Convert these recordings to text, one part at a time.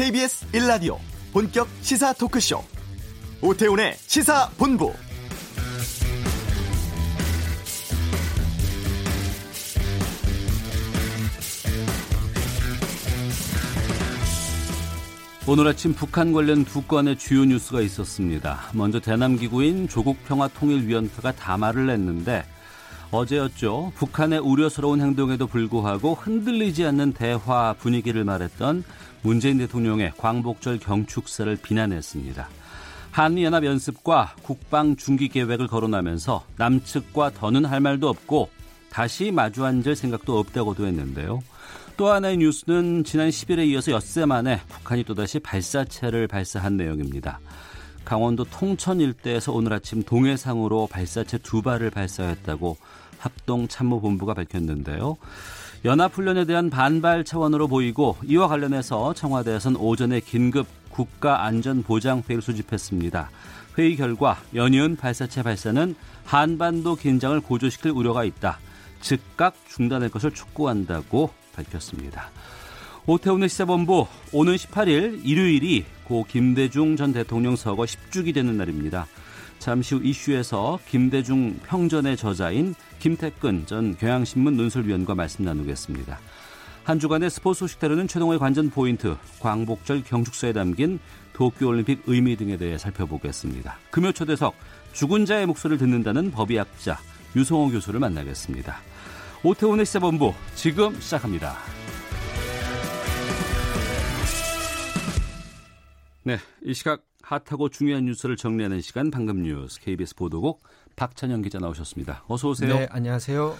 KBS 1라디오 본격 시사 토크쇼 오태훈의 시사본부 오늘 아침 북한 관련 두 건의 주요 뉴스가 있었습니다. 먼저 대남기구인 조국평화통일위원회가 담화를 냈는데 어제였죠. 북한의 우려스러운 행동에도 불구하고 흔들리지 않는 대화 분위기를 말했던 문재인 대통령의 광복절 경축사를 비난했습니다. 한미연합연습과 국방 중기 계획을 거론하면서 남측과 더는 할 말도 없고 다시 마주 앉을 생각도 없다고도 했는데요. 또 하나의 뉴스는 지난 10일에 이어서 엿새 만에 북한이 또다시 발사체를 발사한 내용입니다. 강원도 통천 일대에서 오늘 아침 동해상으로 발사체 두 발을 발사했다고 합동참모본부가 밝혔는데요. 연합훈련에 대한 반발 차원으로 보이고 이와 관련해서 청와대에선 오전에 긴급 국가안전보장회의를 소집했습니다. 회의 결과 연이은 발사체 발사는 한반도 긴장을 고조시킬 우려가 있다. 즉각 중단할 것을 촉구한다고 밝혔습니다. 오태훈의 시사본부 오는 18일 일요일이 고 김대중 전 대통령 서거 10주기 되는 날입니다. 잠시 후 이슈에서 김대중 평전의 저자인 김태근 전 경향신문 논설위원과 말씀 나누겠습니다. 한 주간의 스포츠 소식대로는 최동호의 관전 포인트, 광복절 경축서에 담긴 도쿄올림픽 의미 등에 대해 살펴보겠습니다. 금요 초대석, 죽은 자의 목소리를 듣는다는 법의학자 유성호 교수를 만나겠습니다. 오태훈의 시사본부 지금 시작합니다. 네, 이 시각 핫하고 중요한 뉴스를 정리하는 시간 방금 뉴스 KBS 보도국 박찬영 기자 나오셨습니다. 어서 오세요. 네, 안녕하세요.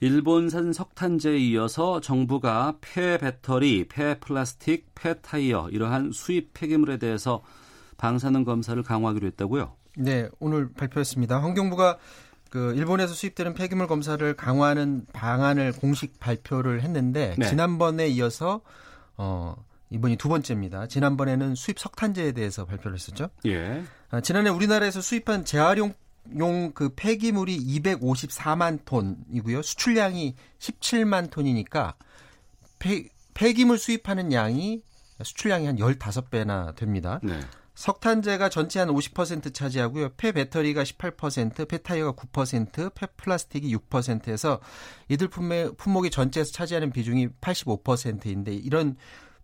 일본산 석탄재에 이어서 정부가 폐 배터리, 폐 플라스틱, 폐 타이어 이러한 수입 폐기물에 대해서 방사능 검사를 강화하기로 했다고요? 네, 오늘 발표했습니다. 환경부가 그 일본에서 수입되는 폐기물 검사를 강화하는 방안을 공식 발표를 했는데 네. 지난번에 이어서 어 이번이 두 번째입니다. 지난번에는 수입 석탄재에 대해서 발표를 했었죠. 예. 아, 지난해 우리나라에서 수입한 재활용 용 그 폐기물이 254만 톤이고요. 수출량이 17만 톤이니까 폐, 폐기물 수입하는 양이 수출량이 한 15배나 됩니다. 네. 석탄재가 전체 한 50% 차지하고요. 폐배터리가 18%, 폐타이어가 9%, 폐플라스틱이 6%에서 이들 품목이 전체에서 차지하는 비중이 85%인데 이런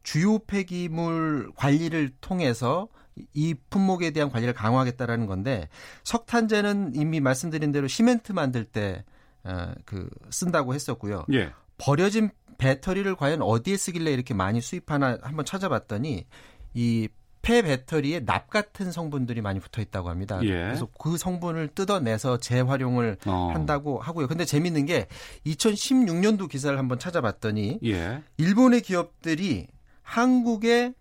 주요 폐기물 관리를 통해서 이 품목에 대한 관리를 강화하겠다라는 건데 석탄재는 이미 말씀드린 대로 시멘트 만들 때그 어, 쓴다고 했었고요. 예. 버려진 배터리를 과연 어디에 쓰길래 이렇게 많이 수입하나 한번 찾아봤더니 이 폐 배터리에 납 같은 성분들이 많이 붙어 있다고 합니다. 예. 그래서 그 성분을 뜯어내서 재활용을 어. 한다고 하고요. 근데 재밌는 게 2016년도 기사를 한번 찾아봤더니 예. 일본의 기업들이 한국에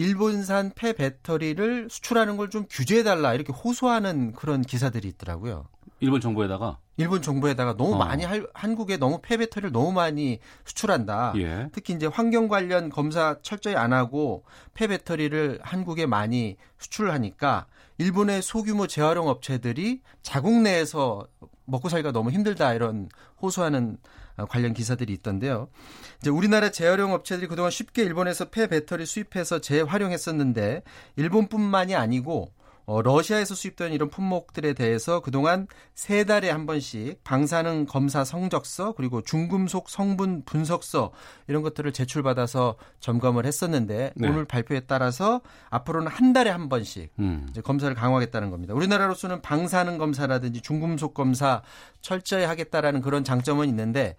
일본산 폐 배터리를 수출하는 걸 좀 규제해달라 이렇게 호소하는 그런 기사들이 있더라고요. 일본 정부에다가 일본 정부에다가 너무 어. 많이 할, 한국에 너무 폐 배터리를 너무 많이 수출한다. 예. 특히 이제 환경 관련 검사 철저히 안 하고 폐 배터리를 한국에 많이 수출을 하니까 일본의 소규모 재활용 업체들이 자국 내에서 먹고 살기가 너무 힘들다 이런 호소하는 어, 관련 기사들이 있던데요. 이제 우리나라 재활용 업체들이 그동안 쉽게 일본에서 폐 배터리 수입해서 재활용했었는데 일본뿐만이 아니고 어, 러시아에서 수입된 이런 품목들에 대해서 그동안 세 달에 한 번씩 방사능 검사 성적서 그리고 중금속 성분 분석서 이런 것들을 제출받아서 점검을 했었는데 네. 오늘 발표에 따라서 앞으로는 한 달에 한 번씩 음. 이제 검사를 강화하겠다는 겁니다. 우리나라로서는 방사능 검사라든지 중금속 검사 철저히 하겠다라는 그런 장점은 있는데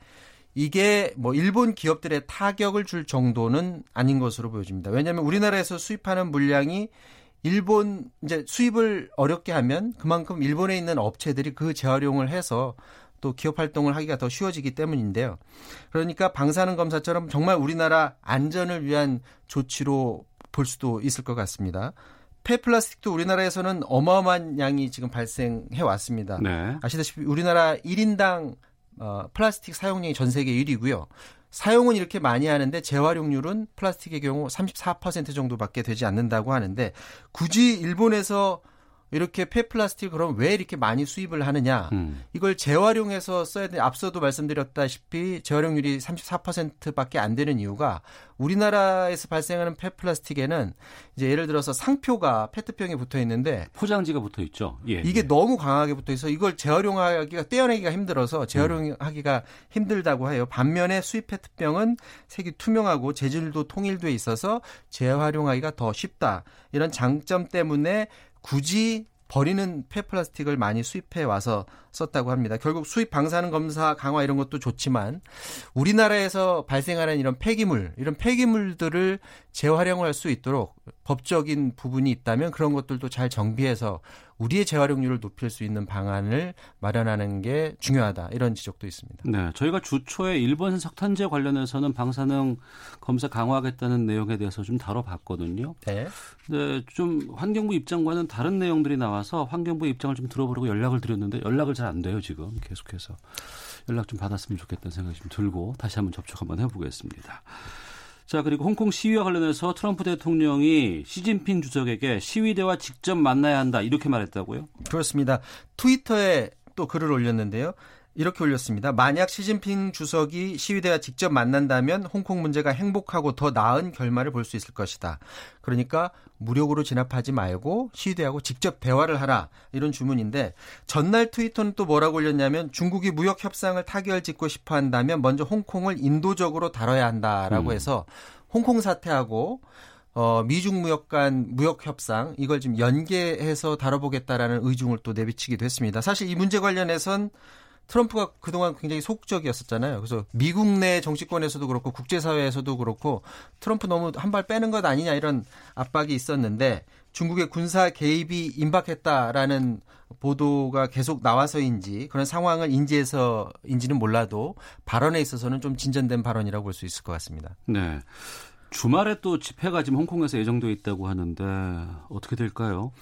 이게 뭐 일본 기업들의 타격을 줄 정도는 아닌 것으로 보여집니다. 왜냐하면 우리나라에서 수입하는 물량이 일본 이제 수입을 어렵게 하면 그만큼 일본에 있는 업체들이 그 재활용을 해서 또 기업 활동을 하기가 더 쉬워지기 때문인데요. 그러니까 방사능 검사처럼 정말 우리나라 안전을 위한 조치로 볼 수도 있을 것 같습니다. 폐플라스틱도 우리나라에서는 어마어마한 양이 지금 발생해 왔습니다. 네. 아시다시피 우리나라 1인당 어, 플라스틱 사용량이 전 세계 1위고요. 사용은 이렇게 많이 하는데 재활용률은 플라스틱의 경우 34% 정도밖에 되지 않는다고 하는데 굳이 일본에서 이렇게 폐플라스틱을 그럼 왜 이렇게 많이 수입을 하느냐? 음. 이걸 재활용해서 써야 돼. 앞서도 말씀드렸다시피 재활용률이 34%밖에 안 되는 이유가 우리나라에서 발생하는 폐플라스틱에는 이제 예를 들어서 상표가 페트병에 붙어 있는데 포장지가 붙어 있죠. 예, 이게 예. 너무 강하게 붙어 있어 이걸 재활용하기가 떼어내기가 힘들어서 재활용하기가 힘들다고 해요. 반면에 수입 페트병은 색이 투명하고 재질도 통일돼 있어서 재활용하기가 더 쉽다. 이런 장점 때문에 굳이 버리는 폐플라스틱을 많이 수입해 와서 썼다고 합니다. 결국 수입 방사능 검사 강화 이런 것도 좋지만 우리나라에서 발생하는 이런 폐기물, 이런 폐기물들을 재활용할 수 있도록 법적인 부분이 있다면 그런 것들도 잘 정비해서 우리의 재활용률을 높일 수 있는 방안을 마련하는 게 중요하다 이런 지적도 있습니다. 네, 저희가 주초에 일본 석탄재 관련해서는 방사능 검사 강화하겠다는 내용에 대해서 좀 다뤄봤거든요. 네. 네, 좀 환경부 입장과는 다른 내용들이 나와서 환경부 입장을 좀 들어보려고 연락을 드렸는데 연락을 잘 안 돼요 지금 계속해서 연락 좀 받았으면 좋겠다는 생각이 좀 들고 다시 한번 접촉 한번 해보겠습니다. 자, 그리고 홍콩 시위와 관련해서 트럼프 대통령이 시진핑 주석에게 시위대와 직접 만나야 한다 이렇게 말했다고요? 그렇습니다. 트위터에 또 글을 올렸는데요. 이렇게 올렸습니다. 만약 시진핑 주석이 시위대와 직접 만난다면 홍콩 문제가 행복하고 더 나은 결말을 볼 수 있을 것이다. 그러니까 무력으로 진압하지 말고 시위대하고 직접 대화를 하라 이런 주문인데 전날 트위터는 또 뭐라고 올렸냐면 중국이 무역 협상을 타결 짓고 싶어 한다면 먼저 홍콩을 인도적으로 다뤄야 한다라고 음. 해서 홍콩 사태하고 어, 미중 무역 간 무역 협상 이걸 좀 연계해서 다뤄보겠다라는 의중을 또 내비치기도 했습니다. 사실 이 문제 관련해선 트럼프가 그동안 굉장히 소극적이었었잖아요. 그래서 미국 내 정치권에서도 그렇고 국제사회에서도 그렇고 트럼프 너무 한 발 빼는 것 아니냐 이런 압박이 있었는데 중국의 군사 개입이 임박했다라는 보도가 계속 나와서인지 그런 상황을 인지해서인지는 몰라도 발언에 있어서는 좀 진전된 발언이라고 볼 수 있을 것 같습니다. 네. 주말에 또 집회가 지금 홍콩에서 예정돼 있다고 하는데 어떻게 될까요?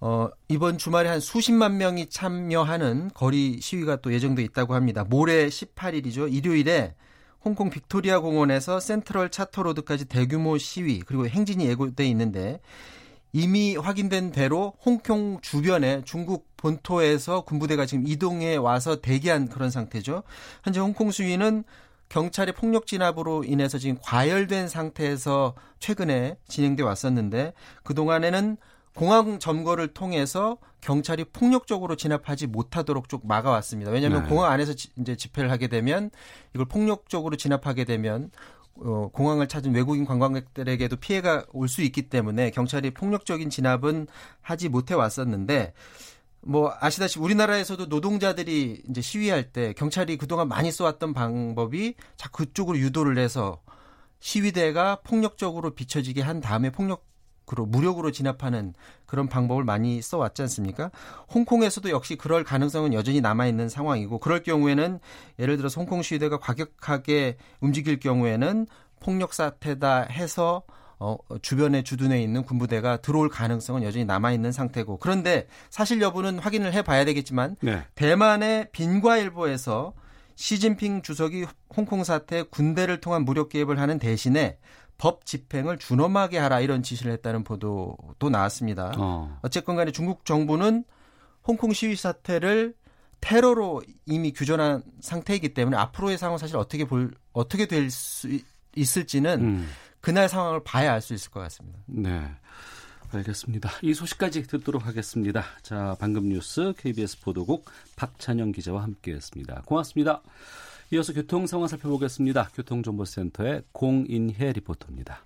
어, 이번 주말에 한 수십만 명이 참여하는 거리 시위가 또 예정돼 있다고 합니다. 모레 18일이죠. 일요일에 홍콩 빅토리아 공원에서 센트럴 차터로드까지 대규모 시위 그리고 행진이 예고돼 있는데 이미 확인된 대로 홍콩 주변에 중국 본토에서 군부대가 지금 이동해 와서 대기한 그런 상태죠. 현재 홍콩 시위는 경찰의 폭력 진압으로 인해서 지금 과열된 상태에서 최근에 진행돼 왔었는데 그동안에는 공항 점거를 통해서 경찰이 폭력적으로 진압하지 못하도록 쭉 막아왔습니다. 왜냐하면 네. 공항 안에서 지, 이제 집회를 하게 되면 이걸 폭력적으로 진압하게 되면 어, 공항을 찾은 외국인 관광객들에게도 피해가 올 수 있기 때문에 경찰이 폭력적인 진압은 하지 못해 왔었는데 뭐 아시다시피 우리나라에서도 노동자들이 이제 시위할 때 경찰이 그동안 많이 써왔던 방법이 자 그쪽으로 유도를 해서 시위대가 폭력적으로 비춰지게 한 다음에 폭력 그로 무력으로 진압하는 그런 방법을 많이 써왔지 않습니까? 홍콩에서도 역시 그럴 가능성은 여전히 남아 있는 상황이고 그럴 경우에는 예를 들어서 홍콩 시위대가 과격하게 움직일 경우에는 폭력 사태다 해서 어, 주변에 주둔해 있는 군부대가 들어올 가능성은 여전히 남아 있는 상태고 그런데 사실 여부는 확인을 해봐야 되겠지만 네. 대만의 빈과일보에서 시진핑 주석이 홍콩 사태 군대를 통한 무력 개입을 하는 대신에 법 집행을 준엄하게 하라 이런 지시를 했다는 보도도 나왔습니다. 어. 어쨌건 간에 중국 정부는 홍콩 시위 사태를 테러로 이미 규정한 상태이기 때문에 앞으로의 상황 사실 어떻게 볼 어떻게 될 수 있을지는 음. 그날 상황을 봐야 알 수 있을 것 같습니다. 네. 알겠습니다. 이 소식까지 듣도록 하겠습니다. 자, 방금 뉴스 KBS 보도국 박찬영 기자와 함께했습니다. 고맙습니다. 이어서 교통 상황 살펴보겠습니다. 교통정보센터의 공인혜 리포터입니다.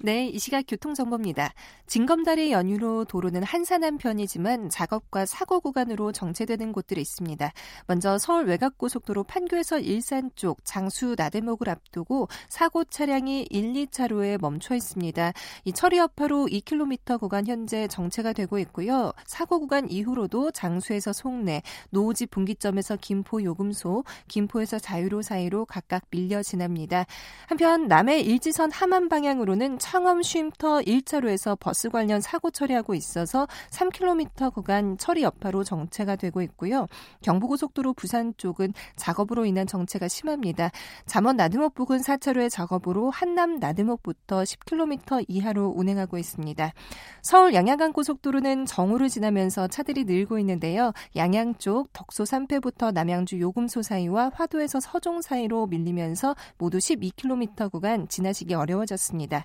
네, 이 시각 교통정보입니다. 징검다리 연유로 도로는 한산한 편이지만 작업과 사고 구간으로 정체되는 곳들이 있습니다. 먼저 서울 외곽고속도로 판교에서 일산 쪽 장수 나대목을 앞두고 사고 차량이 1, 2차로에 멈춰 있습니다. 이 처리 여파로 2km 구간 현재 정체가 되고 있고요. 사고 구간 이후로도 장수에서 송내, 노지 분기점에서 김포 요금소, 김포에서 자유로 사이로 각각 밀려 지납니다. 한편 남해 일지선 함안 방향으로는 창엄 쉼터 1차로에서 버스 관련 사고 처리하고 있어서 3km 구간 처리 여파로 정체가 되고 있고요. 경부고속도로 부산 쪽은 작업으로 인한 정체가 심합니다. 잠원 나들목 부근 4차로의 작업으로 한남 나들목부터 10km 이하로 운행하고 있습니다. 서울 양양간 고속도로는 정우를 지나면서 차들이 늘고 있는데요. 양양 쪽 덕소 3패부터 남양주 요금소 사이와 화도에서 서종 사이로 밀리면서 모두 12km 구간 지나시기 어려워졌습니다.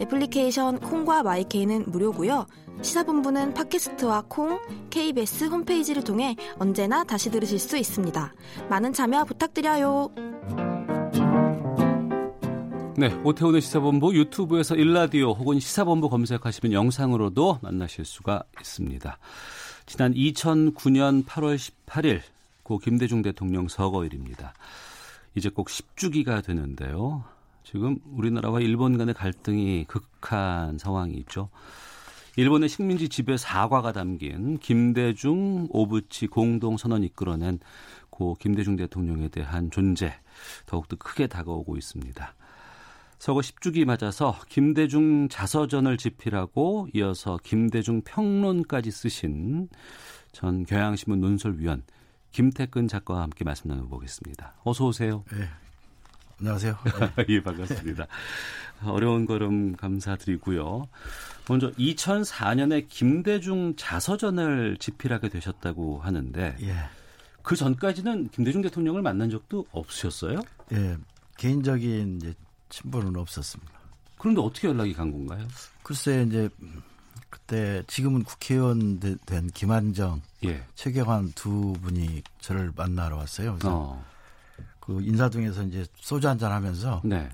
애플리케이션 콩과 마이케이는 무료고요. 시사본부는 팟캐스트와 콩, KBS 홈페이지를 통해 언제나 다시 들으실 수 있습니다. 많은 참여 부탁드려요. 네, 오태훈의 시사본부 유튜브에서 일라디오 혹은 시사본부 검색하시면 영상으로도 만나실 수가 있습니다. 지난 2009년 8월 18일 고 김대중 대통령 서거일입니다. 이제 꼭 10주기가 되는데요. 지금 우리나라와 일본 간의 갈등이 극한 상황이 있죠. 일본의 식민지 지배 사과가 담긴 김대중 오부치 공동 선언 이끌어낸 고 김대중 대통령에 대한 존재 더욱더 크게 다가오고 있습니다. 서거 10주기 맞아서 김대중 자서전을 집필하고 이어서 김대중 평론까지 쓰신 전 경향신문 논설위원 김태근 작가와 함께 말씀 나눠보겠습니다. 어서 오세요. 네. 안녕하세요. 예, 반갑습니다. 어려운 걸음 감사드리고요. 먼저 2004년에 김대중 자서전을 집필하게 되셨다고 하는데 예. 그 전까지는 김대중 대통령을 만난 적도 없으셨어요? 예. 개인적인 이제 친분은 없었습니다. 그런데 어떻게 연락이 간 건가요? 글쎄 이제 그때 지금은 국회의원 된 김한정, 예. 최경환 두 분이 저를 만나러 왔어요. 그래서 어. 그 인사동에서 이제 소주 한잔 하면서 네.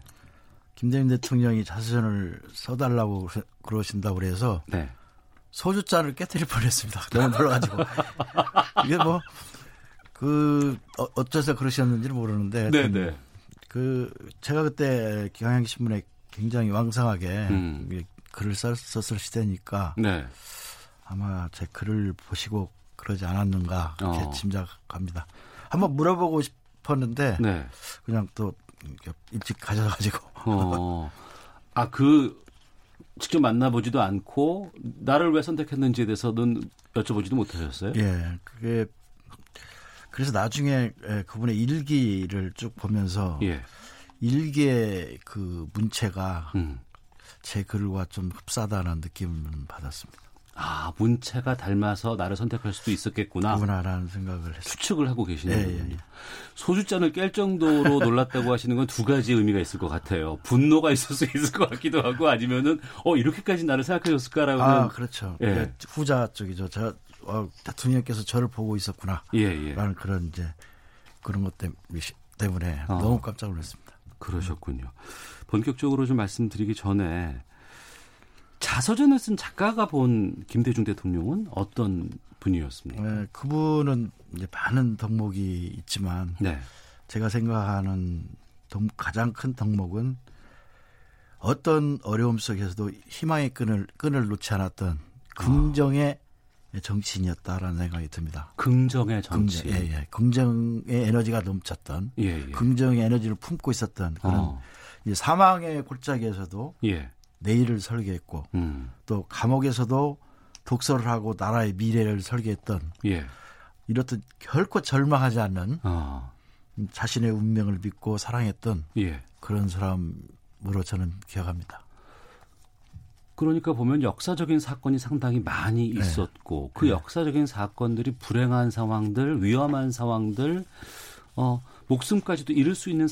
김대중 대통령이 자서전을 써달라고 그러신다고 그래서 네. 소주잔을 깨뜨릴 뻔했습니다. 너무 놀라가지고 이게 뭐 그 어째서 그러셨는지는 모르는데 네, 네. 그 제가 그때 경향신문에 굉장히 왕성하게 음. 글을 썼을 시대니까 네. 아마 제 글을 보시고 그러지 않았는가 이렇게 어. 짐작합니다. 한번 물어보고 싶 었는데 네. 그냥 또 일찍 가져가지고. 어. 아, 그 직접 만나보지도 않고 나를 왜 선택했는지에 대해서는 여쭤보지도 못하셨어요? 예, 그게 그래서 나중에 예, 그분의 일기를 쭉 보면서 예. 일기의 그 문체가 음. 제 글과 좀 흡사하다는 느낌을 받았습니다. 아, 문체가 닮아서 나를 선택할 수도 있었겠구나. 그구나라는 생각을. 추측을 하고 계시는 예, 거군요. 예, 예. 소주잔을 깰 정도로 놀랐다고 하시는 건 두 가지 의미가 있을 것 같아요. 분노가 있을 수 있을 것 같기도 하고 아니면은 어 이렇게까지 나를 생각해 줬을까라는 아, 그렇죠. 예. 예, 후자 쪽이죠. 저 어, 대통령께서 저를 보고 있었구나. 예, 예. 라는 그런 이제 그런 것 때문에, 때문에 어. 너무 깜짝 놀랐습니다. 그러셨군요. 본격적으로 좀 말씀드리기 전에 자서전을 쓴 작가가 본 김대중 대통령은 어떤 분이었습니까? 예, 그분은 이제 많은 덕목이 있지만 네. 제가 생각하는 덕- 가장 큰 덕목은 어떤 어려움 속에서도 희망의 끈을 끈을 놓지 않았던 긍정의 정치인이었다라는 생각이 듭니다. 긍정의 정치. 긍정, 예, 예. 긍정의 에너지가 넘쳤던 예, 예. 긍정의 에너지를 품고 있었던 그런 어, 사망의 골짜기에서도 예. 내일을 설계했고 음. 또 감옥에서도 독서를 하고 나라의 미래를 설계했던 예. 이렇듯 결코 절망하지 않는 어. 자신의 운명을 믿고 사랑했던 예. 그런 사람으로 저는 기억합니다. 그러니까 보면 역사적인 사건이 상당히 많이 있었고 그 네. 역사적인 사건들이 불행한 상황들, 위험한 상황들, 어 목숨까지도 잃을 수 있는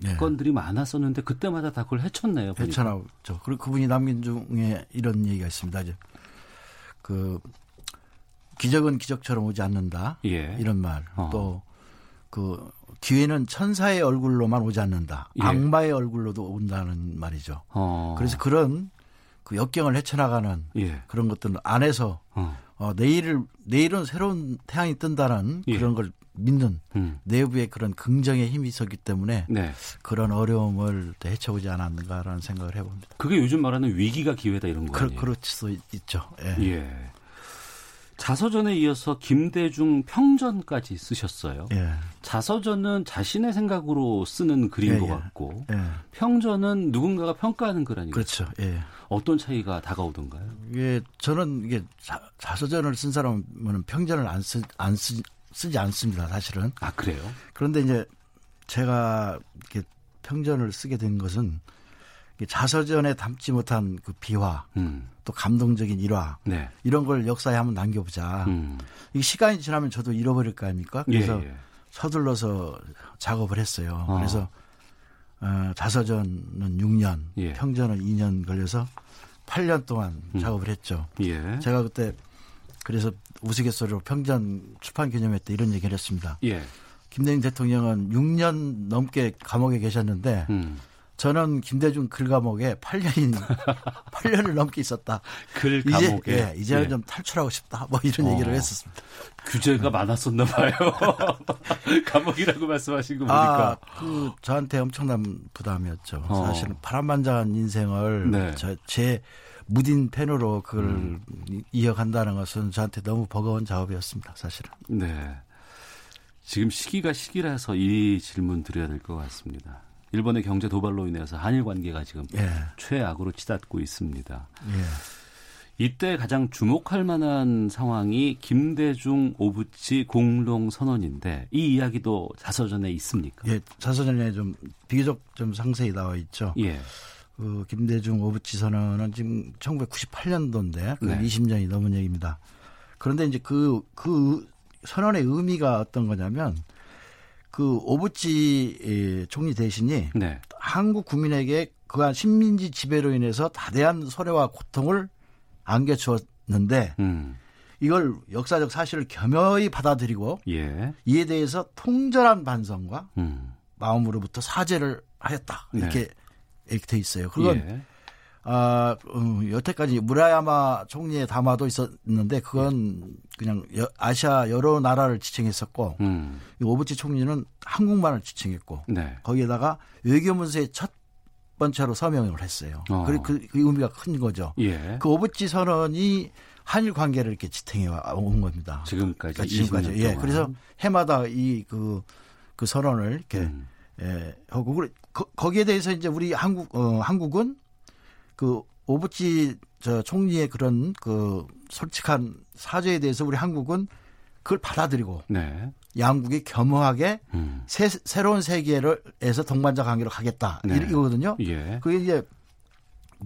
네. 사건들이 많았었는데 그때마다 다 그걸 헤쳤네요. 헤쳐나오죠. 그리고 그분이 남긴 중에 이런 얘기가 있습니다. 이제 그 기적은 기적처럼 오지 않는다. 예. 이런 말. 어. 또그 기회는 천사의 얼굴로만 오지 않는다. 예. 악마의 얼굴로도 온다는 말이죠. 어. 그래서 그런 그 역경을 헤쳐나가는 예. 그런 것들 안에서 어. 어, 내일을 내일은 새로운 태양이 뜬다는 예. 그런 걸 믿는 음. 내부의 그런 긍정의 힘이 있었기 때문에 네. 그런 어려움을 또 헤쳐오지 않았는가라는 생각을 해봅니다. 그게 요즘 말하는 위기가 기회다 이런 그, 거예요. 그럴 수 있- 있죠. 예. 예. 자서전에 이어서 김대중 평전까지 쓰셨어요. 예. 자서전은 자신의 생각으로 쓰는 글인 예, 것 예. 같고 예. 평전은 누군가가 평가하는 글 아니겠어요? 그렇죠. 예. 어떤 차이가 다가오던가요? 이게 저는 이게 자, 자서전을 쓴 사람은 평전을 안, 쓰, 안 쓰, 쓰지 않습니다. 사실은. 아 그래요? 그런데 이제 제가 이렇게 평전을 쓰게 된 것은 자서전에 담지 못한 그 비화 음. 또 감동적인 일화 네. 이런 걸 역사에 한번 남겨보자. 음. 이 시간이 지나면 저도 잃어버릴 거 아닙니까? 예, 그래서 예. 서둘러서 작업을 했어요. 어. 그래서 어, 자서전은 6년, 예. 평전은 2년 걸려서 8년 동안 음. 작업을 했죠. 예. 제가 그때 그래서 우스갯소리로 평전 출판 기념회 때 이런 얘기를 했습니다. 예. 김대중 대통령은 6년 넘게 감옥에 계셨는데 음. 저는 김대중 글 감옥에 8년인 8년을 넘게 있었다. 글 이제 감옥에 예, 이제는 예. 좀 탈출하고 싶다. 뭐 이런 어. 얘기를 했었습니다. 규제가 많았었나 봐요. 감옥이라고 말씀하신 거 보니까. 아, 그 저한테 엄청난 부담이었죠. 어. 사실은 파란만장한 인생을 네. 저, 제 무딘 펜으로 그걸 음. 이- 이어간다는 것은 저한테 너무 버거운 작업이었습니다. 사실은. 네. 지금 시기가 시기라서 이 질문 드려야 될 것 같습니다. 일본의 경제 도발로 인해서 한일 관계가 지금 예, 최악으로 치닫고 있습니다. 예. 이때 가장 주목할 만한 상황이 김대중 오부치 공동 선언인데 이 이야기도 자서전에 있습니까? 예, 자서전에 좀 비교적 좀 상세히 나와 있죠. 예. 그 김대중 오부치 선언은 지금 1998년도인데 그 네. 20년이 넘은 얘기입니다. 그런데 이제 그, 그 선언의 의미가 어떤 거냐면 그 오부치 예, 총리 대신이 네. 한국 국민에게 그한 식민지 지배로 인해서 다대한 소외와 고통을 안겨주었는데 음. 이걸 역사적 사실을 겸허히 받아들이고 예. 이에 대해서 통절한 반성과 음. 마음으로부터 사죄를 하였다 이렇게 이렇게 돼 있어요. 그건 예. 아 음, 여태까지 무라야마 총리의 담화도 있었는데 그건 그냥 여- 아시아 여러 나라를 지칭했었고 음. 이 오부치 총리는 한국만을 지칭했고 네. 거기에다가 외교문서의 첫 번째로 서명을 했어요. 어. 그리고 그, 그 의미가 큰 거죠. 예. 그 오부치 선언이 한일 관계를 이렇게 지탱해 온 겁니다. 지금까지 그러니까 지금까지 20년 예. 그래서 해마다 이 그그 선언을 이렇게 음. 예, 하고 그래- 거, 거기에 대해서 이제 우리 한국 어, 한국은 그 오부치 저 총리의 그런 그 솔직한 사죄에 대해서 우리 한국은 그걸 받아들이고 네. 양국이 겸허하게 음. 새, 새로운 세계를에서 동반자 관계로 가겠다 네. 이거거든요. 예. 그게 이제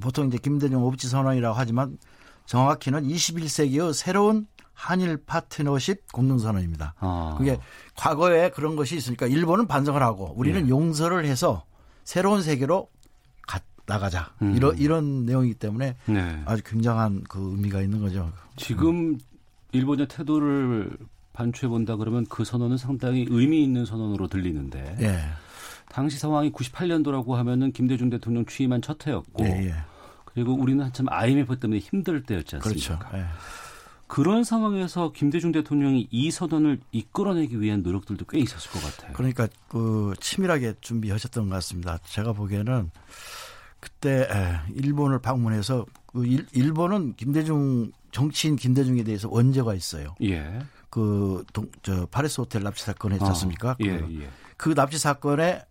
보통 이제 김대중 오부치 선언이라고 하지만 정확히는 21세기의 새로운 한일 파트너십 공동선언입니다. 아. 그게 과거에 그런 것이 있으니까 일본은 반성을 하고 우리는 예. 용서를 해서 새로운 세계로 가, 나가자 음. 이런 이런 내용이기 때문에 네. 아주 굉장한 그 의미가 있는 거죠. 지금 일본의 태도를 반추해 본다 그러면 그 선언은 상당히 의미 있는 선언으로 들리는데 예, 당시 상황이 98년도라고 하면은 김대중 대통령 취임한 첫 해였고 예, 예. 그리고 우리는 한참 IMF 때문에 힘들 때였지 않습니까? 그렇죠. 예. 그런 상황에서 김대중 대통령이 이 선언을 이끌어내기 위한 노력들도 꽤 있었을 것 같아요. 그러니까 그 치밀하게 준비하셨던 것 같습니다. 제가 보기에는 그때 에, 일본을 방문해서 그 일, 일본은 김대중 정치인 김대중에 대해서 원죄가 있어요. 예. 그저 파리스 호텔 납치 사건 했지 않습니까? 아, 예, 그, 예. 그 납치 사건에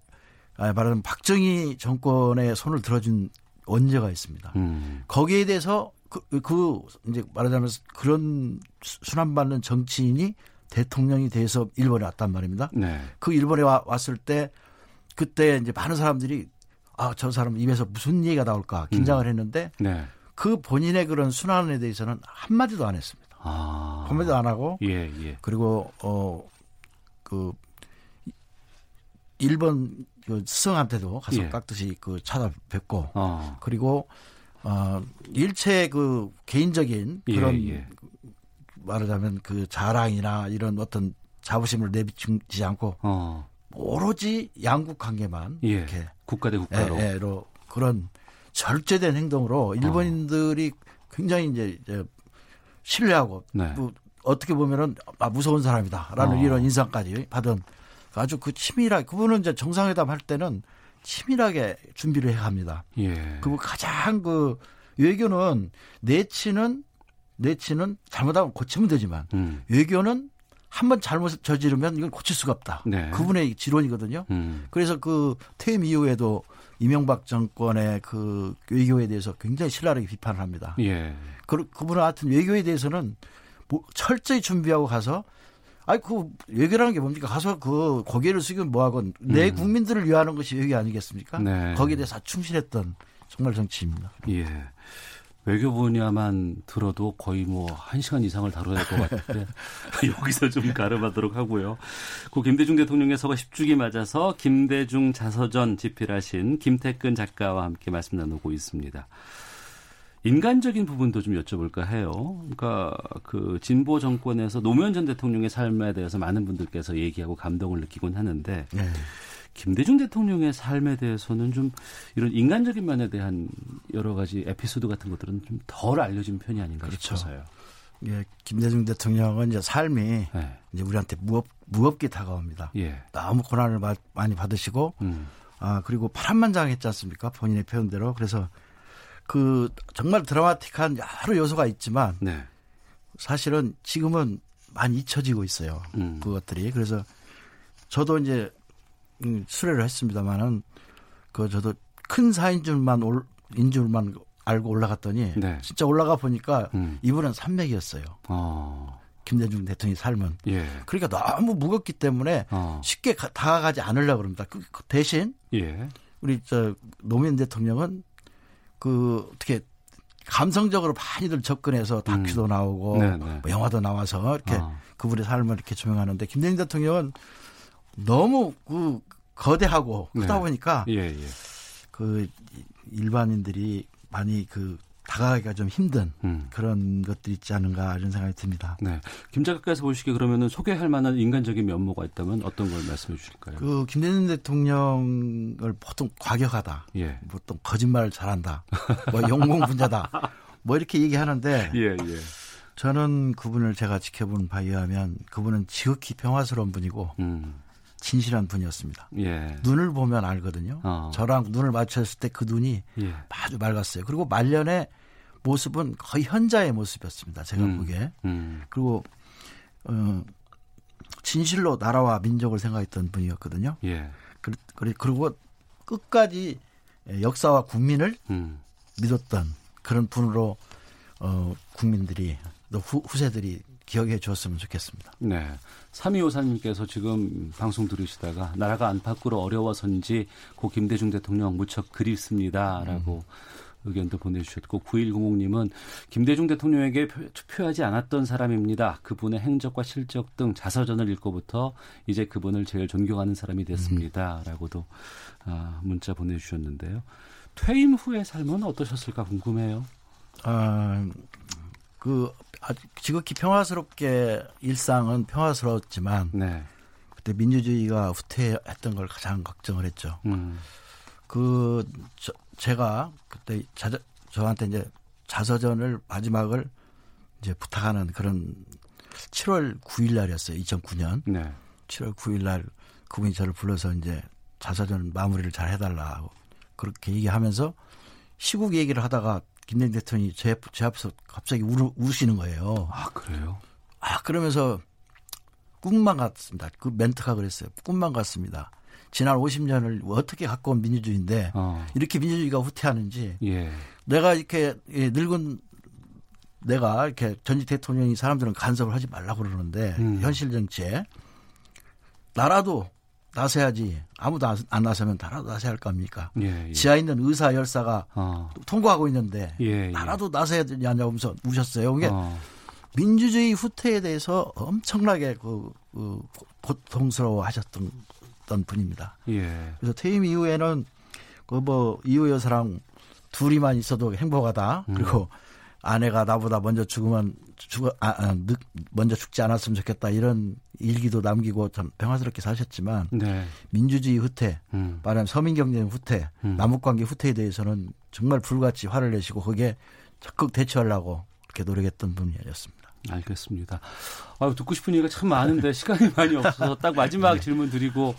아, 말하자면 박정희 정권의 손을 들어준 원죄가 있습니다. 음. 거기에 대해서 그, 그 이제 말하자면 그런 수- 순환받는 정치인이 대통령이 돼서 일본에 왔단 말입니다. 네. 그 일본에 와, 왔을 때 그때 이제 많은 사람들이 아, 저 사람 입에서 무슨 얘기가 나올까 긴장을 했는데 네. 그 본인의 그런 순환에 대해서는 한마디도 안 했습니다. 아. 한마디도 안 하고 예, 예. 그리고 어 그 일본 그 스승한테도 가서 예. 깍듯이 그 찾아뵙고 어. 그리고 어 일체 그 개인적인 예, 그런 예. 말하자면 그 자랑이나 이런 어떤 자부심을 내비치지 않고 어. 오로지 양국 관계만 예. 이렇게 국가 대 국가로. 예, 로 그런 절제된 행동으로 일본인들이 굉장히 이제, 이제 신뢰하고 네. 또 어떻게 보면은 아 무서운 사람이다라는 어. 이런 인상까지 받은 아주 그 치밀하게 그분은 이제 정상회담 할 때는 치밀하게 준비를 해 갑니다. 예. 그리고 가장 그 외교는 내치는 내치는 잘못하면 고치면 되지만 음. 외교는 한번 잘못 저지르면 이건 고칠 수가 없다. 네. 그분의 지론이거든요. 음. 그래서 그 퇴임 이후에도 이명박 정권의 그 외교에 대해서 굉장히 신랄하게 비판을 합니다. 예. 그, 그분은 하여튼 외교에 대해서는 뭐 철저히 준비하고 가서 아니 그 외교라는 게 뭡니까? 가서 그 고개를 숙이면 뭐하건 내 음. 국민들을 위하는 것이 외교 아니겠습니까? 네. 거기에 대해서 충실했던 정말 정치입니다. 예. 외교 분야만 들어도 거의 뭐 한 시간 이상을 다뤄야 될 것 같은데 여기서 좀 가름하도록 하고요. 고 김대중 대통령의 서거 10주기 맞아서 김대중 자서전 집필하신 김태근 작가와 함께 말씀 나누고 있습니다. 인간적인 부분도 좀 여쭤볼까 해요. 그러니까 그 진보 정권에서 노무현 전 대통령의 삶에 대해서 많은 분들께서 얘기하고 감동을 느끼곤 하는데 네. 김대중 대통령의 삶에 대해서는 좀 이런 인간적인 면에 대한 여러 가지 에피소드 같은 것들은 좀 덜 알려진 편이 아닌가 그렇죠. 싶어서요. 예, 김대중 대통령은 이제 삶이 네. 이제 우리한테 무겁, 무겁게 다가옵니다. 예. 너무 고난을 마- 많이 받으시고 음. 아 그리고 파란만장했지 않습니까? 본인의 표현대로 그래서 그 정말 드라마틱한 여러 요소가 있지만 네. 사실은 지금은 많이 잊혀지고 있어요. 음. 그것들이 그래서 저도 이제 음, 수레를 했습니다만은 그 저도 큰 사인 줄만 올, 인 줄만 알고 올라갔더니 네. 진짜 올라가 보니까 음. 이분은 산맥이었어요. 어. 김대중 대통령의 삶은 예. 그러니까 너무 무겁기 때문에 어. 쉽게 가- 다가가지 않으려고 그럽니다. 그- 그 대신 예. 우리 저 노무현 대통령은 그 어떻게 감성적으로 많이들 접근해서 다큐도 나오고 음. 네, 네. 뭐 영화도 나와서 이렇게 어. 그분의 삶을 이렇게 조명하는데 김대중 대통령은 너무 그 거대하고 크다 네. 보니까 예, 예. 그 일반인들이 많이 그 다가가기가 좀 힘든 음. 그런 것들이 있지 않은가 이런 생각이 듭니다. 네. 김 작가께서 보시기에 그러면은 소개할 만한 인간적인 면모가 있다면 어떤 걸 말씀해 주실까요? 그 김대중 대통령을 보통 과격하다, 예. 보통 거짓말을 잘한다, 뭐 영공 분자다, 뭐 이렇게 얘기하는데 예, 예. 저는 그분을 제가 지켜본 바에 의하면 그분은 지극히 평화스러운 분이고 음. 진실한 분이었습니다. 예. 눈을 보면 알거든요. 어. 저랑 눈을 마주쳤을 때 그 눈이 예. 아주 맑았어요. 그리고 말년의 모습은 거의 현자의 모습이었습니다. 제가 음. 보기에. 음. 그리고 어, 진실로 나라와 민족을 생각했던 분이었거든요. 예. 그- 그리- 그리고 끝까지 역사와 국민을 음. 믿었던 그런 분으로 어, 국민들이 또 후, 후세들이 기억해 주었으면 좋겠습니다. 네. 3254님께서 지금 방송 들으시다가 나라가 안팎으로 어려워서인지 고 김대중 대통령 무척 그립습니다. 라고 의견도 보내주셨고 9100님은 김대중 대통령에게 표- 투표하지 않았던 사람입니다. 그분의 행적과 실적 등 자서전을 읽고부터 이제 그분을 제일 존경하는 사람이 됐습니다. 라고도 아, 문자 보내주셨는데요. 퇴임 후의 삶은 어떠셨을까 궁금해요. 아, 그 아주 지극히 평화스럽게 일상은 평화스러웠지만 네. 그때 민주주의가 후퇴했던 걸 가장 걱정을 했죠. 음. 그 저, 제가 그때 자, 저한테 이제 자서전을 마지막을 이제 부탁하는 그런 7월 9일 날이었어요. 2009년 네. 7월 9일 날 그분이 저를 불러서 이제 자서전 마무리를 잘 해달라고 그렇게 얘기하면서 시국 얘기를 하다가 김대중 대통령이 제, 제 앞에서 갑자기 우, 우시는 거예요. 아, 그래요? 아 그러면서 꿈만 같습니다. 그 멘트가 그랬어요. 꿈만 같습니다. 지난 50년을 어떻게 갖고 온 민주주의인데 어. 이렇게 민주주의가 후퇴하는지 예. 내가 이렇게 예, 늙은 내가 이렇게 전직 대통령이 사람들은 간섭을 하지 말라고 그러는데 음. 현실 정치에 나라도 나서야지 아무도 안- 안 나서면 나라도 나서야 할거 아닙니까? 예. 예. 지하에 있는 의사 열사가 어. 통과하고 있는데 예, 예. 나라도 나서야 되냐고 하면서 우셨어요. 이게 어. 민주주의 후퇴에 대해서 엄청나게 그, 그 고통스러워 하셨던 던 분입니다. 예. 그래서 퇴임 이후에는 그 뭐 이호 여사랑 둘이만 있어도 행복하다. 음. 그리고 아내가 나보다 먼저 죽으면 죽어 아, 아, 늦, 먼저 죽지 않았으면 좋겠다 이런 일기도 남기고 참 평화스럽게 사셨지만 네. 민주주의 후퇴, 음. 말하면 서민경제의 후퇴, 음. 남북 관계 후퇴에 대해서는 정말 불같이 화를 내시고 거기에 적극 대처하려고 그렇게 노력했던 분이었습니다. 알겠습니다. 아, 듣고 싶은 얘기가 참 많은데 시간이 많이 없어서 딱 마지막 네. 질문 드리고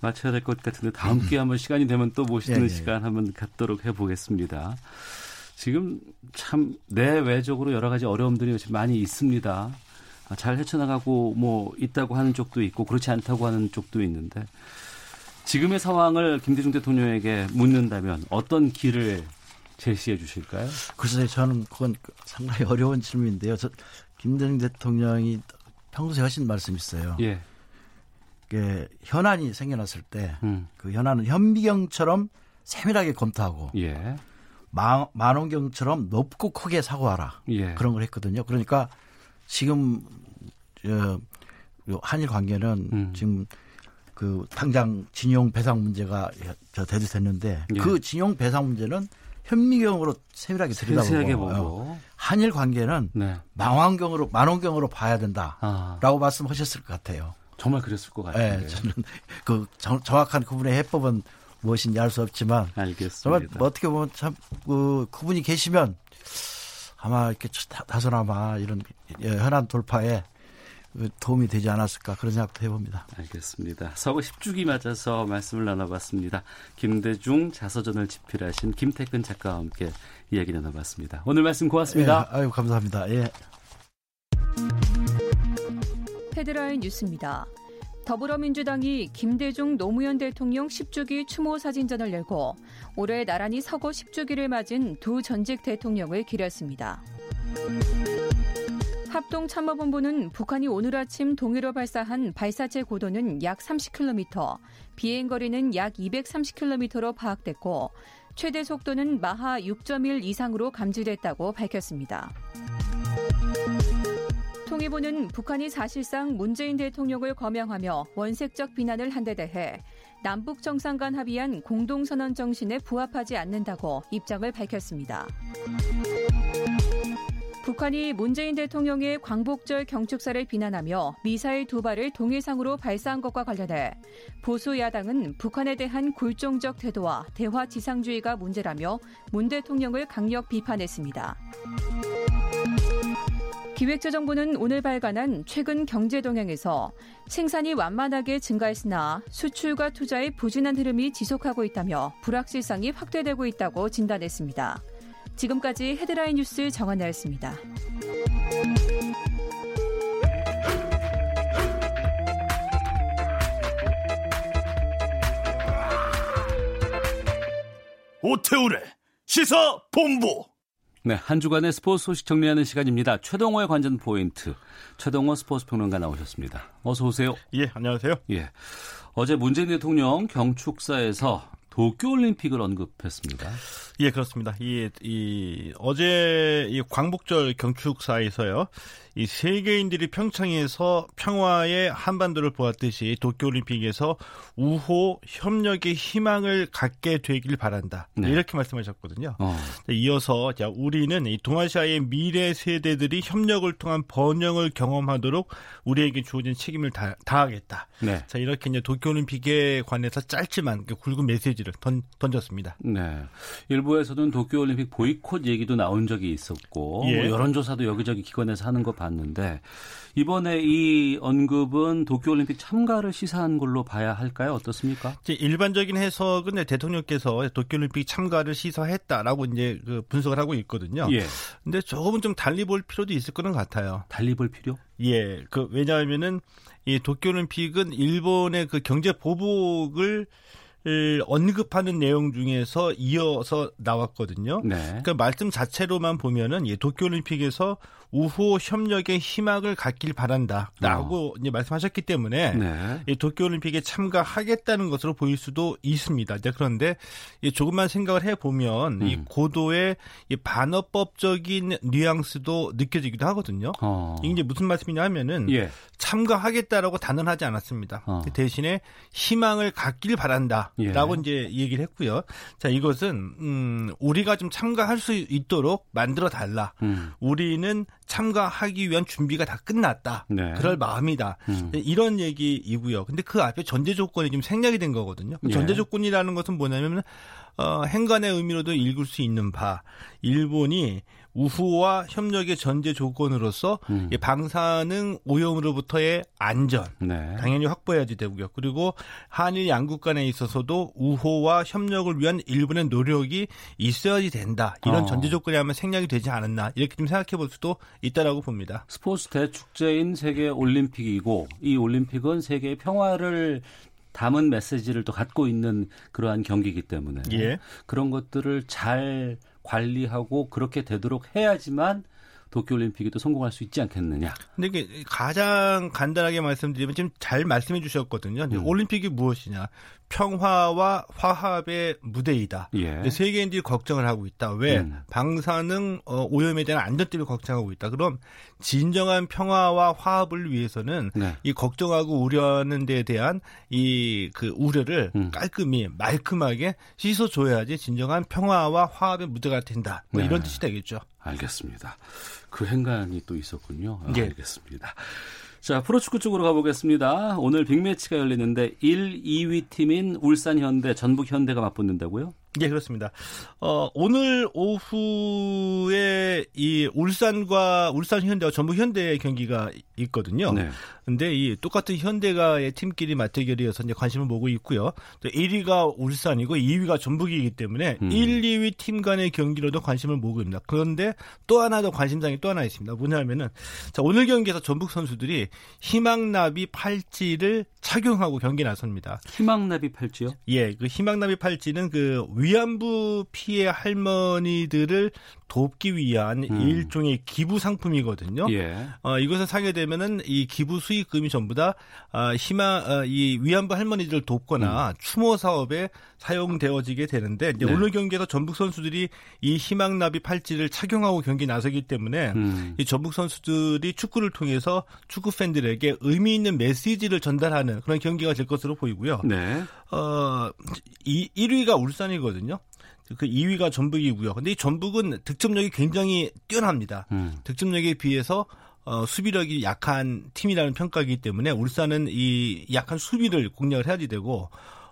마쳐야 될 것 같은데 다음 기회에 한번 시간이 되면 또 모시는 네, 네. 시간 한번 갖도록 해보겠습니다. 지금 참 내외적으로 여러 가지 어려움들이 많이 있습니다. 아, 잘 헤쳐나가고 뭐 있다고 하는 쪽도 있고 그렇지 않다고 하는 쪽도 있는데 지금의 상황을 김대중 대통령에게 묻는다면 어떤 길을 제시해 주실까요? 글쎄 저는 그건 상당히 어려운 질문인데요. 저 김대중 대통령이 평소에 하신 말씀 있어요. 예. 그 현안이 생겨났을 때그 음. 그 현안은 현미경처럼 세밀하게 검토하고 예. 만, 만원경처럼 높고 크게 사고하라 예. 그런 걸 했거든요. 그러니까 지금 저 한일 관계는 음. 지금 그 당장 진용 배상 문제가 저 대두됐는데 예. 그 진용 배상 문제는 현미경으로 세밀하게 들여다보고 한일 관계는 네. 망원경으로 만원경으로 봐야 된다라고 아. 말씀하셨을 것 같아요. 정말 그랬을 것 같아요. 네, 저는 그 정확한 그분의 해법은 무엇인지 알 수 없지만 알겠습니다. 정말 뭐 어떻게 보면 참 그, 그분이 계시면 아마 이렇게 다소나마 이런 현안 돌파에 도움이 되지 않았을까 그런 생각도 해봅니다. 알겠습니다. 서거 10주기 맞아서 말씀을 나눠봤습니다. 김대중 자서전을 집필하신 김태근 작가와 함께 이야기 나눠봤습니다. 오늘 말씀 고맙습니다. 예, 아유 감사합니다. 예. 헤드라인 뉴스입니다. 더불어민주당이 김대중 노무현 대통령 10주기 추모 사진전을 열고 올해 나란히 서거 10주기를 맞은 두 전직 대통령을 기렸습니다. 합동참모본부는 북한이 오늘 아침 동해로 발사한 발사체 고도는 약 30km, 비행거리는 약 230km로 파악됐고 최대 속도는 마하 6.1 이상으로 감지됐다고 밝혔습니다. 통일부는 북한이 사실상 문재인 대통령을 거명하며 원색적 비난을 한 데 대해 남북 정상 간 합의한 공동선언 정신에 부합하지 않는다고 입장을 밝혔습니다. 북한이 문재인 대통령의 광복절 경축사를 비난하며 미사일 두 발을 동해상으로 발사한 것과 관련해 보수 야당은 북한에 대한 굴종적 태도와 대화 지상주의가 문제라며 문 대통령을 강력 비판했습니다. 기획재정부는 오늘 발간한 최근 경제 동향에서 생산이 완만하게 증가했으나 수출과 투자의 부진한 흐름이 지속하고 있다며 불확실성이 확대되고 있다고 진단했습니다. 지금까지 헤드라인 뉴스 정한나였습니다. 오태우래 시사 본부. 네, 한 주간의 스포츠 소식 정리하는 시간입니다. 최동호의 관전 포인트. 최동호 스포츠 평론가 나오셨습니다. 어서 오세요. 예, 안녕하세요. 예. 어제 문재인 대통령 경축사에서 도쿄올림픽을 언급했습니다. 예, 그렇습니다. 이, 이, 어제 이 광복절 경축사에서요, 이 세계인들이 평창에서 평화의 한반도를 보았듯이 도쿄올림픽에서 우호 협력의 희망을 갖게 되길 바란다. 네. 이렇게 말씀하셨거든요. 어. 이어서 자, 우리는 이 동아시아의 미래 세대들이 협력을 통한 번영을 경험하도록 우리에게 주어진 책임을 다, 다하겠다. 네. 자, 이렇게 이제 도쿄올림픽에 관해서 짧지만 그 굵은 메시지를 던, 던졌습니다. 네. 일부에서는 도쿄올림픽 보이콧 얘기도 나온 적이 있었고 예. 뭐 여론조사도 여기저기 기관에서 하는 거 봤는데 이번에 이 언급은 도쿄올림픽 참가를 시사한 걸로 봐야 할까요? 어떻습니까? 일반적인 해석은 대통령께서 도쿄올림픽 참가를 시사했다라고 이제 그 분석을 하고 있거든요. 예. 근데 조금은 좀 달리 볼 필요도 있을 거는 같아요. 달리 볼 필요? 예. 그 왜냐하면은 이 도쿄올림픽은 일본의 그 경제 보복을 언급하는 내용 중에서 이어서 나왔거든요. 네. 그러니까 말씀 자체로만 보면은 예, 도쿄올림픽에서 우호 협력의 희망을 갖길 바란다라고 어. 이제 말씀하셨기 때문에 네. 이 도쿄올림픽에 참가하겠다는 것으로 보일 수도 있습니다. 그런데 조금만 생각을 해 보면 음. 이 고도의 이 반어법적인 뉘앙스도 느껴지기도 하거든요. 어. 이게 무슨 말씀이냐 하면은 예. 참가하겠다라고 단언하지 않았습니다. 어. 대신에 희망을 갖길 바란다라고 예. 이제 얘기를 했고요. 자 이것은 음, 우리가 좀 참가할 수 있도록 만들어 달라. 음. 우리는 참가하기 위한 준비가 다 끝났다. 네. 그럴 마음이다. 음. 이런 얘기이고요. 근데 그 앞에 전제 조건이 좀 생략이 된 거거든요. 그 예. 전제 조건이라는 것은 뭐냐면 어, 행간의 의미로도 읽을 수 있는 바 일본이 우후와 협력의 전제 조건으로서 음. 방사능 오염으로부터의 안전 네. 당연히 확보해야지 되고요. 그리고 한일 양국 간에 있어서도 우호와 협력을 위한 일본의 노력이 있어야지 된다. 이런 어. 전제 조건이 하면 생략이 되지 않았나 이렇게 좀 생각해 볼 수도 있다라고 봅니다. 스포츠 대축제인 세계 올림픽이고 이 올림픽은 세계의 평화를 담은 메시지를 또 갖고 있는 그러한 경기이기 때문에 예. 그런 것들을 잘 관리하고 그렇게 되도록 해야지만 도쿄올림픽이 또 성공할 수 있지 않겠느냐. 근데 이게 가장 간단하게 말씀드리면 지금 잘 말씀해 주셨거든요. 음. 올림픽이 무엇이냐. 평화와 화합의 무대이다. 예. 세계인들이 걱정을 하고 있다. 왜? 음. 방사능 어, 오염에 대한 안전 때문에 걱정하고 있다. 그럼 진정한 평화와 화합을 위해서는 네. 이 걱정하고 우려하는 데 대한 이 그 우려를 음. 깔끔히 말끔하게 씻어줘야지 진정한 평화와 화합의 무대가 된다. 뭐 네. 이런 뜻이 되겠죠. 알겠습니다. 그 행간이 또 있었군요. 아, 예. 알겠습니다. 자, 프로축구 쪽으로 가보겠습니다. 오늘 빅매치가 열리는데 1, 2위 팀인 울산 현대, 전북 현대가 맞붙는다고요? 예, 그렇습니다. 어, 오늘 오후에 이 울산과 울산 현대와 전북 현대의 경기가 있거든요. 네. 근데 이 똑같은 현대가의 팀끼리 맞대결이어서 이제 관심을 모으고 있고요. 또 1위가 울산이고 2위가 전북이기 때문에 음. 1, 2위 팀 간의 경기로도 관심을 모으고 있습니다. 그런데 또 하나 더 관심사항이 또 하나 있습니다. 뭐냐면은 자, 오늘 경기에서 전북 선수들이 희망나비 팔찌를 착용하고 경기에 나섭니다. 희망나비 팔찌요? 예, 그 희망나비 팔찌는 그 위안부 피해 할머니들을 돕기 위한 음. 일종의 기부 상품이거든요. 예. 어, 이것을 사게 되면은 이 기부 수익금이 전부 다 어, 희망 어, 이 위안부 할머니들을 돕거나 음. 추모 사업에 사용되어지게 되는데 이제 네. 오늘 경기에서 전북 선수들이 이 희망나비 팔찌를 착용하고 경기 나서기 때문에 음. 이 전북 선수들이 축구를 통해서 축구 팬들에게 의미 있는 메시지를 전달하는 그런 경기가 될 것으로 보이고요. 네. 어, 이 1위가 울산이거든요. 그 2위가 전북이고요. 근데 이 전북은 득점력이 굉장히 뛰어납니다. 음. 득점력에 비해서 어, 수비력이 약한 팀이라는 평가이기 때문에 울산은 이 약한 수비를 공략을 해야지 되고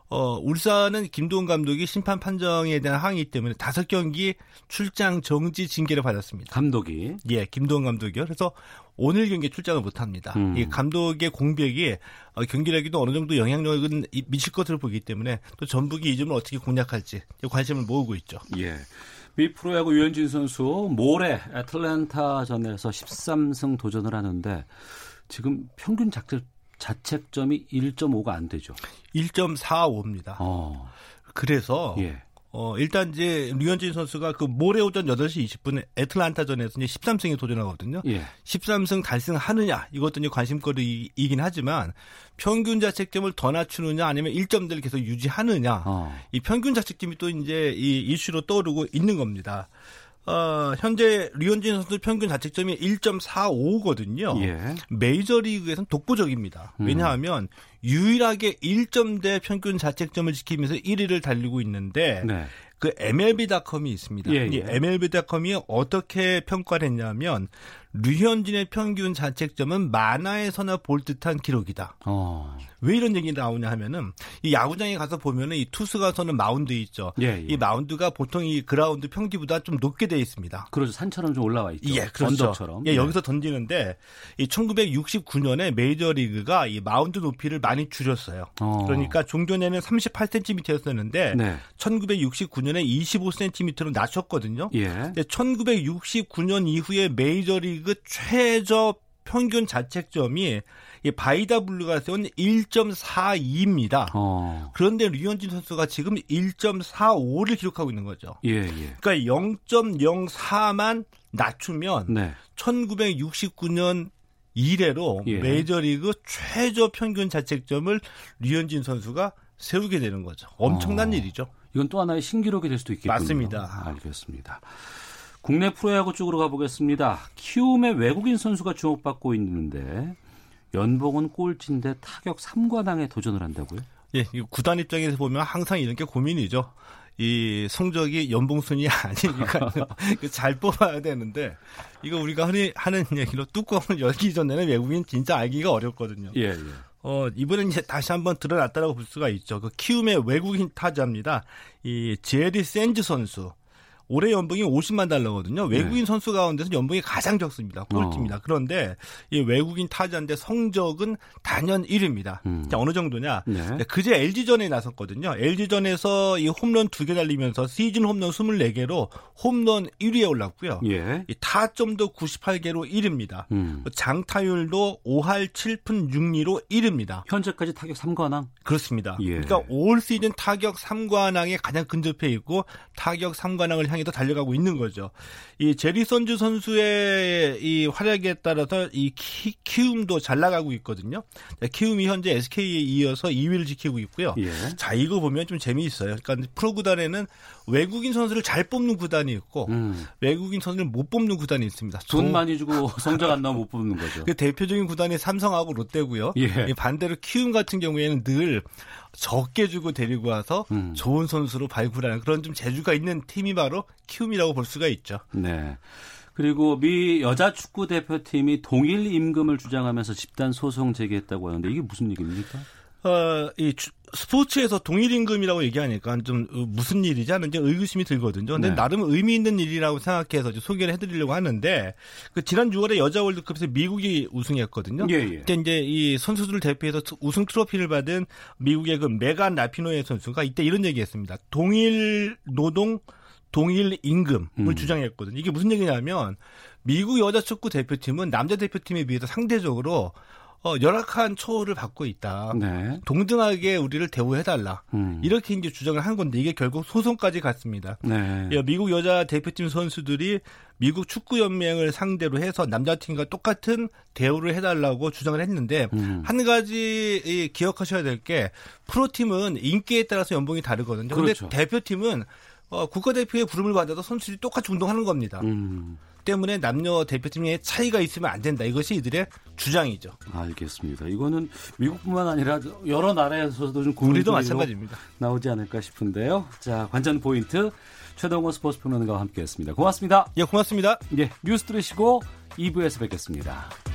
어, 울산은 김도훈 감독이 심판 판정에 대한 항의 때문에 다섯 경기 출장 정지 징계를 받았습니다. 감독이? 예, 김도훈 감독이요. 그래서 오늘 경기에 출장을 못 합니다. 음. 이 감독의 공백이 어, 경기력에도 어느 정도 영향력은 미칠 것으로 보기 때문에 또 전북이 이 점을 어떻게 공략할지 관심을 모으고 있죠. 예. 미 프로야구 유현진 선수 모레 애틀랜타전에서 13승 도전을 하는데 지금 평균 작전 자책점이 1.5가 안 되죠. 1.45입니다. 어. 그래서 예. 어, 일단 이제 류현진 선수가 그 모레 오전 8시 20분에 애틀란타전에서 이제 13승에 도전하거든요. 예. 13승 달성하느냐 이것도 이제 관심거리이긴 하지만 평균 자책점을 더 낮추느냐 아니면 1점대를 계속 유지하느냐 어. 이 평균 자책점이 또 이제 이 이슈로 떠오르고 있는 겁니다. 어, 현재 류현진 선수 평균 자책점이 1.45거든요. 예. 메이저리그에서는 독보적입니다. 음. 왜냐하면 유일하게 1점대 평균 자책점을 지키면서 1위를 달리고 있는데 네. 그 MLB.com이 있습니다. 예, 예. 이 MLB.com이 어떻게 평가를 했냐면 류현진의 평균 자책점은 만화에서나 볼 듯한 기록이다. 어. 왜 이런 얘기 나오냐 하면은 이 야구장에 가서 보면은 이 투수가 서는 마운드 있죠. 예, 예. 이 마운드가 보통 이 그라운드 평지보다 좀 높게 돼 있습니다. 그렇죠. 산처럼 좀 올라와 있죠. 예, 그렇죠. 언덕처럼. 예, 네. 여기서 던지는데 이 1969년에 메이저리그가 이 마운드 높이를 많이 줄였어요. 어. 그러니까 종전에는 38cm였었는데 네. 1969년에 25cm로 낮췄거든요. 예. 근데 1969년 이후에 메이저리그 최저 평균 자책점이 이 바이다 블루가 세운 1.42입니다. 어. 그런데 류현진 선수가 지금 1.45를 기록하고 있는 거죠. 예, 예. 그러니까 0.04만 낮추면 네. 1969년 이래로 예. 메이저리그 최저 평균 자책점을 류현진 선수가 세우게 되는 거죠. 엄청난 어. 일이죠. 이건 또 하나의 신기록이 될 수도 있겠군요. 맞습니다. 알겠습니다. 국내 프로야구 쪽으로 가보겠습니다. 키움의 외국인 선수가 주목받고 있는데 연봉은 꼴찌인데 타격 3관왕에 도전을 한다고요? 예, 구단 입장에서 보면 항상 이런 게 고민이죠. 이 성적이 연봉순이 아니니까 잘 뽑아야 되는데 이거 우리가 흔히 하는 얘기로 뚜껑을 열기 전에는 외국인 진짜 알기가 어렵거든요. 예, 예. 어, 이번엔 이제 다시 한번 드러났다라고 볼 수가 있죠. 그 키움의 외국인 타자입니다. 이 제리 샌즈 선수. 올해 연봉이 50만 달러거든요. 외국인 네. 선수 가운데서 연봉이 가장 적습니다. 꼴찌입니다. 어. 그런데 이 외국인 타자인데 성적은 단연 1위입니다. 음. 자, 어느 정도냐? 네. 그제 LG전에 나섰거든요. LG전에서 이 홈런 2개 달리면서 시즌 홈런 24개로 홈런 1위에 올랐고요. 예. 이 타점도 98개로 1위입니다. 음. 장타율도 5할 7푼 6리로 1위입니다. 현재까지 타격 3관왕? 그렇습니다. 예. 그러니까 올 시즌 타격 3관왕에 가장 근접해 있고 타격 3관왕을 향해서 달려가고 있는 거죠. 이 제리 선즈 선수의 이 활약에 따라서 이 키, 키움도 잘 나가고 있거든요. 키움이 현재 SK에 이어서 2위를 지키고 있고요. 예. 자, 이거 보면 좀 재미있어요. 그러니까 프로 구단에는 외국인 선수를 잘 뽑는 구단이 있고 음. 외국인 선수를 못 뽑는 구단이 있습니다. 돈 많이 주고 성적 안 나오면 못 뽑는 거죠. 그 대표적인 구단이 삼성하고 롯데고요. 예. 반대로 키움 같은 경우에는 늘 적게 주고 데리고 와서 음. 좋은 선수로 발굴하는 그런 좀 재주가 있는 팀이 바로 키움이라고 볼 수가 있죠. 네. 그리고 미 여자 축구 대표팀이 동일 임금을 주장하면서 집단 소송 제기했다고 하는데 이게 무슨 얘기입니까? 어, 이 주, 스포츠에서 동일 임금이라고 얘기하니까 좀 어, 무슨 일이지 하는 게 의구심이 들거든요. 근데 네. 나름 의미 있는 일이라고 생각해서 소개를 해드리려고 하는데 그 지난 6월에 여자 월드컵에서 미국이 우승했거든요. 예, 예. 그때 이제 이 선수들을 대표해서 우승 트로피를 받은 미국의 그 메간 라피노의 선수가 이때 이런 얘기했습니다. 동일 노동 동일 임금을 음. 주장했거든요. 이게 무슨 얘기냐면 미국 여자 축구 대표팀은 남자 대표팀에 비해서 상대적으로 어, 열악한 처우를 받고 있다. 네. 동등하게 우리를 대우해달라. 음. 이렇게 이제 주장을 한 건데 이게 결국 소송까지 갔습니다. 네. 예, 미국 여자 대표팀 선수들이 미국 축구연맹을 상대로 해서 남자팀과 똑같은 대우를 해달라고 주장을 했는데 음. 한 가지 기억하셔야 될 게 프로팀은 인기에 따라서 연봉이 다르거든요. 그런데 그렇죠. 대표팀은 어, 국가대표의 부름을 받아도 선수들이 똑같이 운동하는 겁니다. 음. 때문에 남녀 대표팀의 차이가 있으면 안 된다. 이것이 이들의 주장이죠. 알겠습니다. 이거는 미국뿐만 아니라 여러 나라에서도 좀 우리도 마찬가지입니다. 나오지 않을까 싶은데요. 자, 관전 포인트 최동호 스포츠 평론가와 함께했습니다. 고맙습니다. 예, 고맙습니다. 예, 뉴스 들으시고 2부에서 뵙겠습니다.